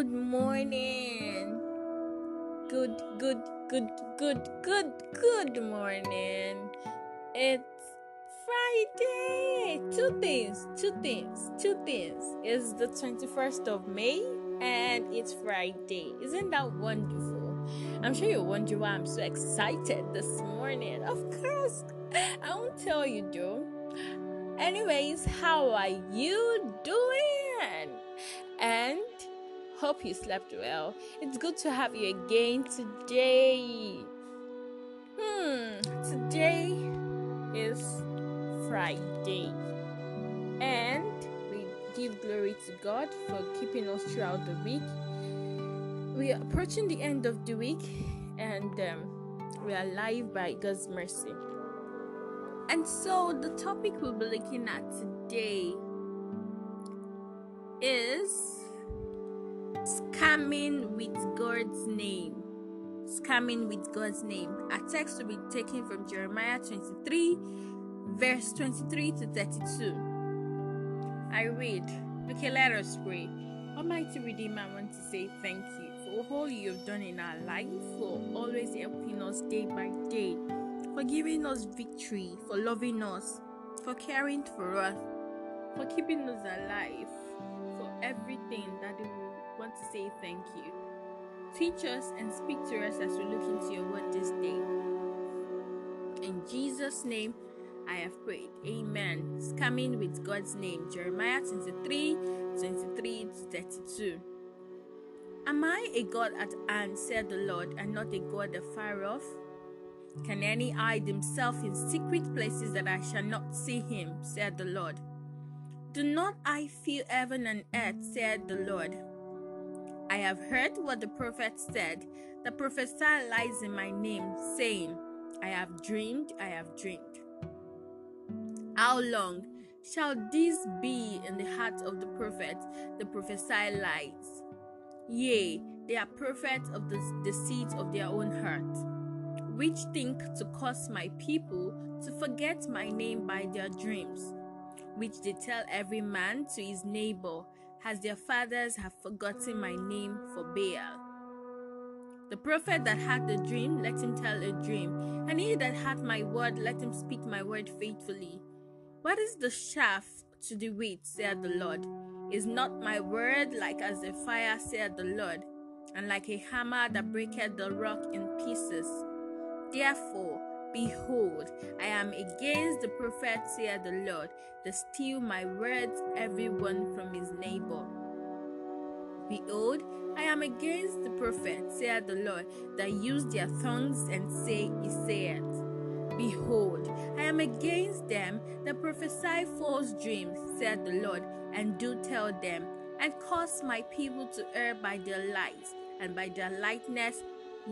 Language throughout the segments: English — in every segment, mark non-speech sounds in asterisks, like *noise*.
Good morning. Good, good, good, good, good, good morning. It's Friday. Two things, two things, two things. It's the 21st of May and it's Friday. Isn't that wonderful? I'm sure you're wondering why I'm so excited this morning. Of course, I won't tell you though. Anyways, how are you doing? And hope you slept well. It's good to have you again today. Hmm, today is Friday. And we give glory to God for keeping us throughout the week. We are approaching the end of the week and um, we are alive by God's mercy. And so the topic we'll be looking at today is scamming with God's name. Scamming with God's name. A text will be taken from Jeremiah 23, verse 23 to 32. I read, Okay, let us pray. Almighty Redeemer, I want to say thank you for all you have done in our life, for always helping us day by day, for giving us victory, for loving us, for caring for us, for keeping us alive, for everything that we want to say thank you. Teach us and speak to us as we look into your word this day. In Jesus' name, I have prayed. Amen. Scamming with God's name. Jeremiah 23 23 to 32. Am I a God at hand, said the Lord, and not a God afar off? Can any hide himself in secret places that I shall not see him, said the Lord? Do not I feel heaven and earth, said the Lord? I have heard what the prophet said. The prophet lies in my name, saying, I have dreamed, I have dreamed. How long shall this be in the heart of the prophet? The prophesy lies. Yea, they are prophets of the deceit of their own heart, which think to cause my people to forget my name by their dreams, which they tell every man to his neighbor, as their fathers have forgotten my name for Baal. The prophet that had the dream, let him tell a dream, and he that hath my word, let him speak my word faithfully. What is the chaff to the wheat, saith the Lord? Is not my word like as a fire, saith the Lord, and like a hammer that breaketh the rock in pieces? Therefore, behold, I am against the prophet, saith the Lord, that steal my words, every one from his neighbor. Behold, I am against the prophet, saith the Lord, that use their tongues and say, He saith. Behold, I am against them that prophesy false dreams, said the Lord, and do tell them, and cause my people to err by their lies and by their lightness.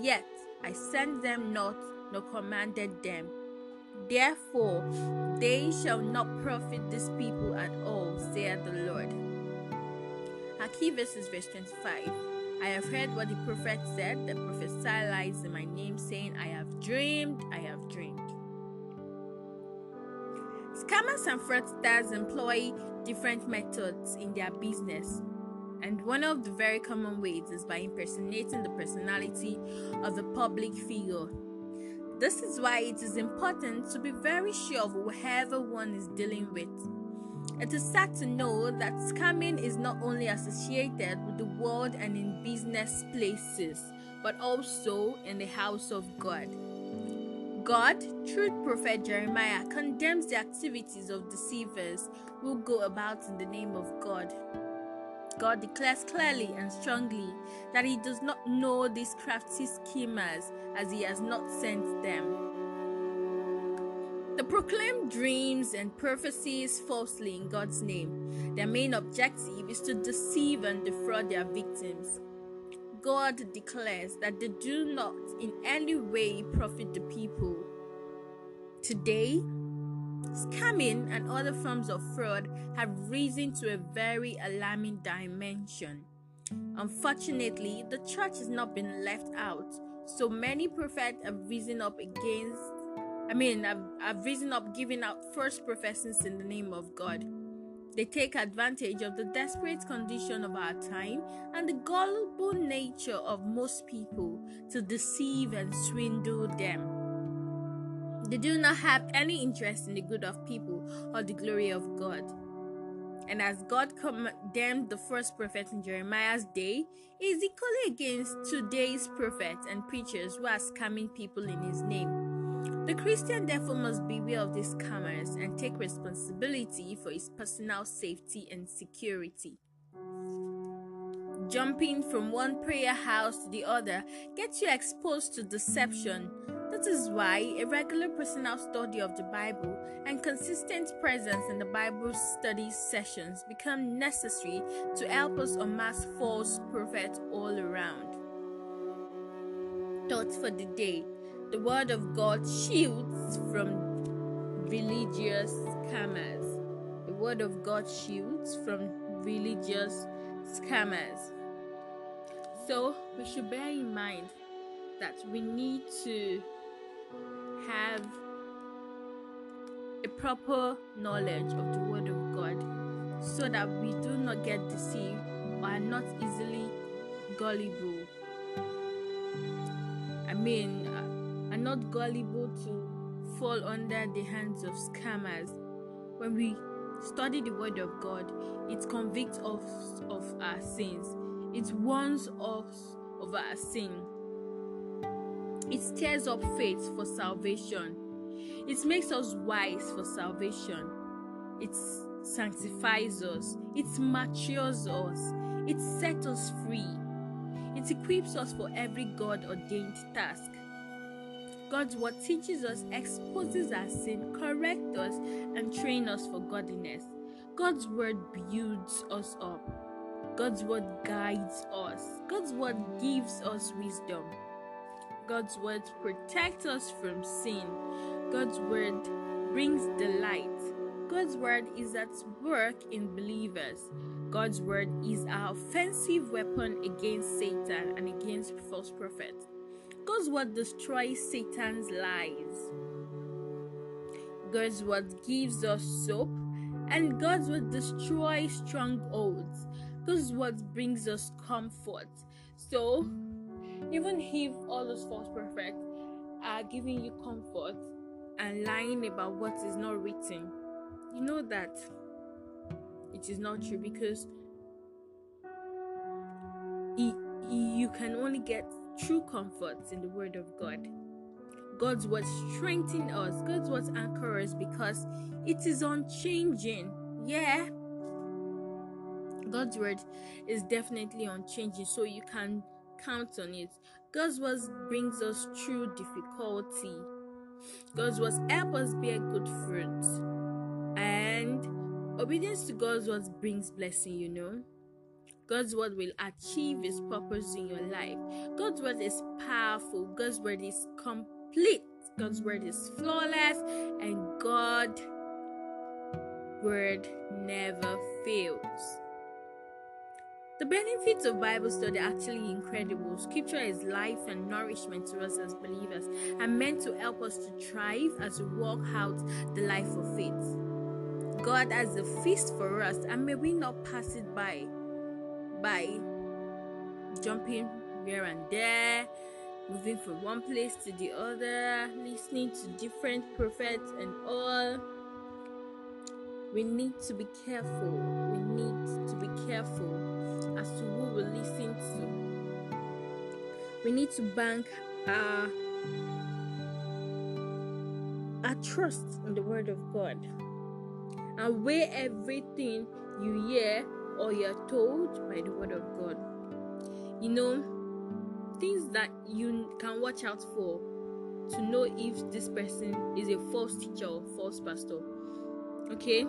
Yet I send them not, nor commanded them. Therefore, they shall not profit this people at all, saith the Lord. Our key verse is verse 25. I have heard what the prophet said. The prophet lies in my name, saying, I have dreamed, I have dreamed. Scammers and fraudsters employ different methods in their business, and one of the very common ways is by impersonating the personality of a public figure. This is why it is important to be very sure of whoever one is dealing with. It is sad to know that scamming is not only associated with the world and in business places, but also in the house of God. God, through prophet Jeremiah, condemns the activities of deceivers who go about in the name of God. God declares clearly and strongly that He does not know these crafty schemers as He has not sent them. The proclaimed dreams and prophecies falsely in God's name. Their main objective is to deceive and defraud their victims. God declares that they do not in any way profit the people. Today, scamming and other forms of fraud have risen to a very alarming dimension. Unfortunately, the church has not been left out, so many prophets have risen up against, I mean, have, have risen up giving out false professions in the name of God. They take advantage of the desperate condition of our time and the gullible nature of most people to deceive and swindle them. They do not have any interest in the good of people or the glory of God. And as God condemned the first prophet in Jeremiah's day, he is equally against today's prophets and preachers who are scamming people in his name. The Christian therefore must beware of these scammers and take responsibility for his personal safety and security. Jumping from one prayer house to the other gets you exposed to deception that is why a regular personal study of the Bible and consistent presence in the Bible study sessions become necessary to help us unmask false prophets all around. Thoughts for the day The Word of God shields from religious scammers. The Word of God shields from religious scammers. So we should bear in mind that we need to have a proper knowledge of the Word of God so that we do not get deceived or are not easily gullible. I mean, uh, are not gullible to fall under the hands of scammers. When we study the Word of God, it convicts us of our sins, it warns us of our sin it stirs up faith for salvation. It makes us wise for salvation. It sanctifies us. It matures us. It sets us free. It equips us for every God ordained task. God's word teaches us, exposes our sin, corrects us, and trains us for godliness. God's word builds us up. God's word guides us. God's word gives us wisdom. God's word protects us from sin. God's word brings delight. God's word is at work in believers. God's word is our offensive weapon against Satan and against false prophets. God's word destroys Satan's lies. God's word gives us soap, and God's word destroys strongholds. God's word brings us comfort. So, even if all those false prophets are giving you comfort and lying about what is not written, you know that it is not true because you can only get true comfort in the Word of God. God's word strengthens us. God's word anchors us because it is unchanging. Yeah. God's word is definitely unchanging. So you can count on it. God's word brings us through difficulty. God's word help us bear good fruit. And obedience to God's word brings blessing, you know. God's word will achieve its purpose in your life. God's word is powerful. God's word is complete. God's word is flawless. And God word never fails. The benefits of Bible study are actually incredible. Scripture is life and nourishment to us as believers and meant to help us to thrive as we walk out the life of faith. God has a feast for us, and may we not pass it by by jumping here and there, moving from one place to the other, listening to different prophets and all. We need to be careful. We need to be careful as to who we listen to. We need to bank our, our trust in the Word of God and weigh everything you hear or you're told by the Word of God. You know, things that you can watch out for to know if this person is a false teacher or false pastor. Okay?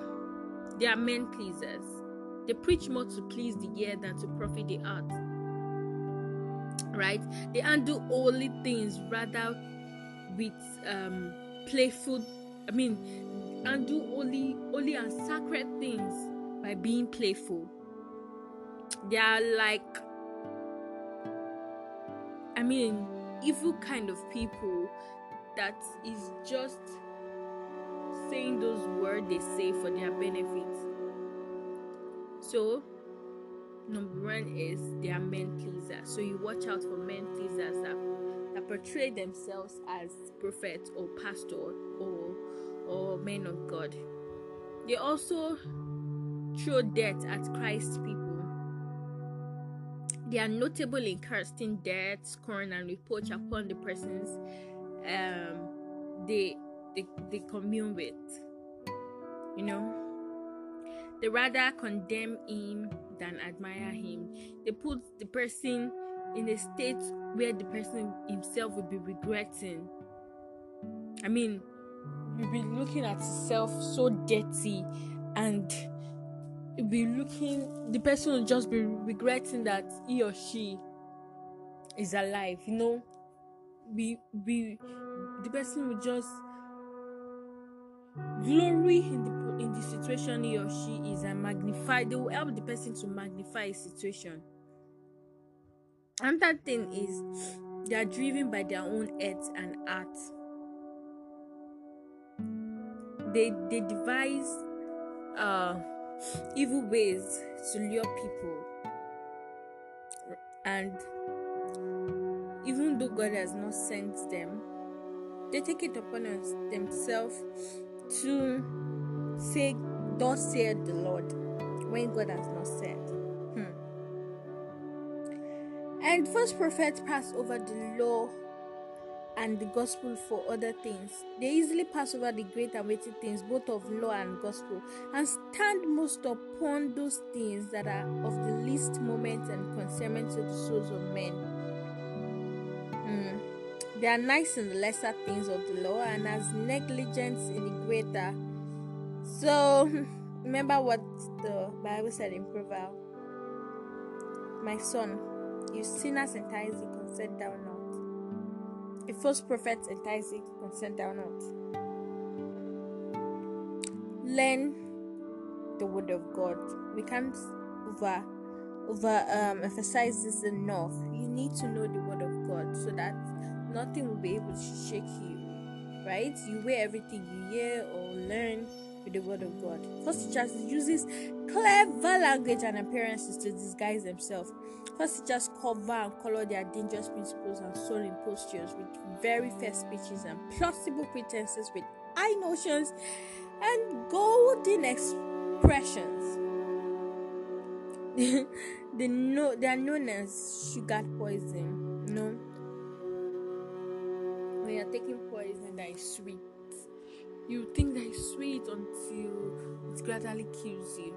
They are men pleasers they preach more to please the ear than to profit the heart. Right? They undo holy things rather with um, playful. I mean, undo holy, holy and sacred things by being playful. They are like, I mean, evil kind of people that is just saying those words they say for their benefit So, number one is they are men pleasers. So you watch out for men pleasers that, that portray themselves as prophet or pastor or or men of God. They also throw dirt at Christ's people. They are notable in casting dirt, scorn, and reproach upon the persons um, they, they they commune with. You know, they rather condemn him than admire him. They put the person in a state where the person himself will be regretting. I mean, you'll be looking at yourself so dirty and you'll be looking the person will just be regretting that he or she is alive, you know. We, be the person will just glory in the in the situation he or she is and magnify they will help the person to magnify a situation. And another thing is they are driven by their own heads and art they they devise uh evil ways to lure people. And even though god has not sent them they take it upon themselves to say, Thus said the Lord, when God has not said. Hmm. And false prophets pass over the law and the gospel for other things. They easily pass over the great and weighty things, both of law and gospel, and stand most upon those things that are of the least moment and concernment to the souls of men. Hmm. They are nice in the lesser things of the law and as negligent in the greater. So, *laughs* remember what the Bible said in Proverbs My son, you sinners entice thee, consent thou not. A false prophet entice thee, consent thou not. Learn the word of God. We can't over over um, emphasize this enough. You need to know the word of God so that nothing will be able to shake you. Right? You wear everything you hear or learn with the word of God. First teachers uses clever language and appearances to disguise themselves. First teachers cover and color their dangerous principles and soul impostures with very fair speeches and plausible pretenses with high notions and golden expressions. *laughs* they know they are known as sugar poison. Know, when you're taking poison that is sweet you think that it's sweet until it gradually kills you.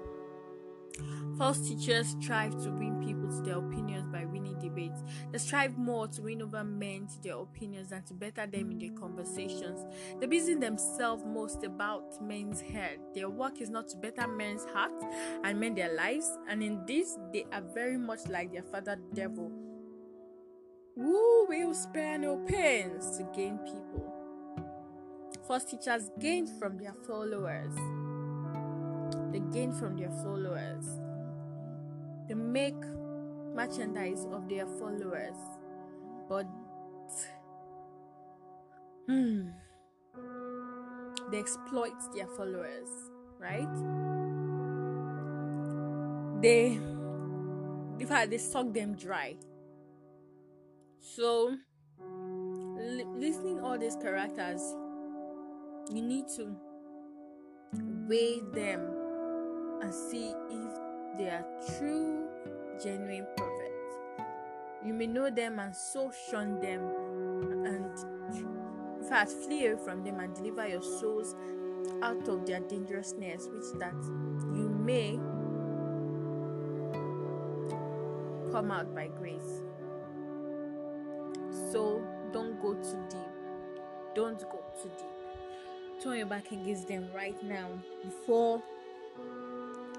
False teachers strive to win people to their opinions by winning debates. They strive more to win over men to their opinions than to better them in their conversations. They busy themselves most about men's head. Their work is not to better men's hearts and mend their lives, and in this they are very much like their father the devil, who will spare no pains to gain people false teachers gain from their followers. They gain from their followers. They make merchandise of their followers. But hmm, they exploit their followers, right? They, in fact, they suck them dry. So, li- listening all these characters you need to weigh them and see if they are true, genuine prophets. You may know them and so shun them, and in fact, flee away from them and deliver your souls out of their dangerous snares, which that you may come out by grace. So don't go too deep. Don't go too deep turn your back against them right now before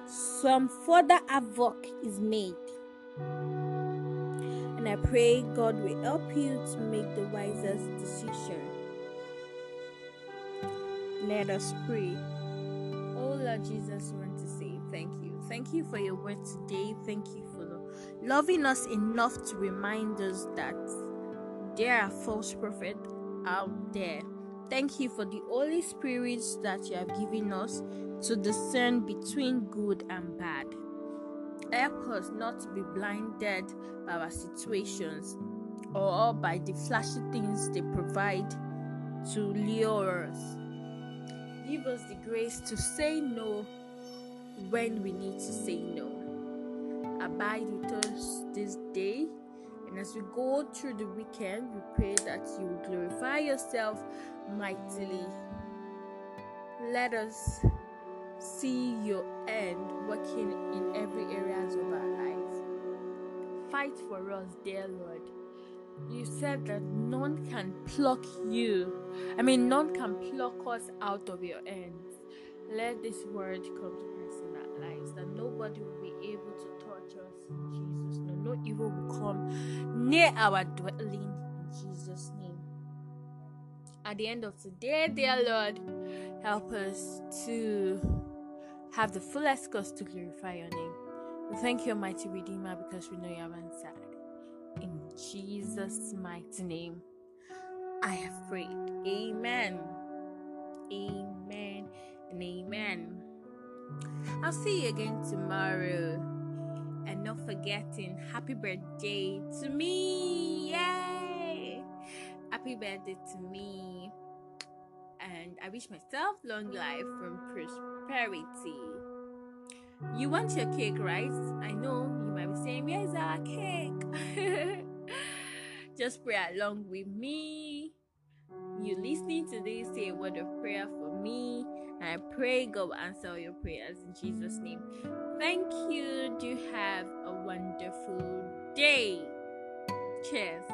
some further havoc is made. And I pray God will help you to make the wisest decision. Let us pray. Oh Lord Jesus, we want to say thank you. Thank you for your word today. Thank you for loving us enough to remind us that there are false prophets out there Thank you for the Holy Spirit that you have given us to discern between good and bad. help us not to be blinded by our situations or by the flashy things they provide to lure us. Give us the grace to say no when we need to say no. Abide with us this day. And as we go through the weekend, we pray that you will glorify yourself mightily. Let us see your end working in every areas of our lives. Fight for us, dear Lord. You said that none can pluck you. I mean, none can pluck us out of your hands. Let this word come to pass in our lives that nobody will be able to touch us Jesus' name. No evil will come near our dwelling in Jesus' name. At the end of today, dear Lord, help us to have the fullest cause to glorify your name. We thank you, mighty Redeemer, because we know you have answered. In Jesus' mighty name, I have prayed. Amen. Amen and amen. I'll see you again tomorrow. And not forgetting, happy birthday to me! Yay! Happy birthday to me. And I wish myself long life from prosperity. You want your cake, right? I know you might be saying, Where's our cake? *laughs* Just pray along with me. You listening to this, say a word of prayer for me. And I pray God will answer your prayers in Jesus' name. Thank you. Do have a wonderful day. Cheers.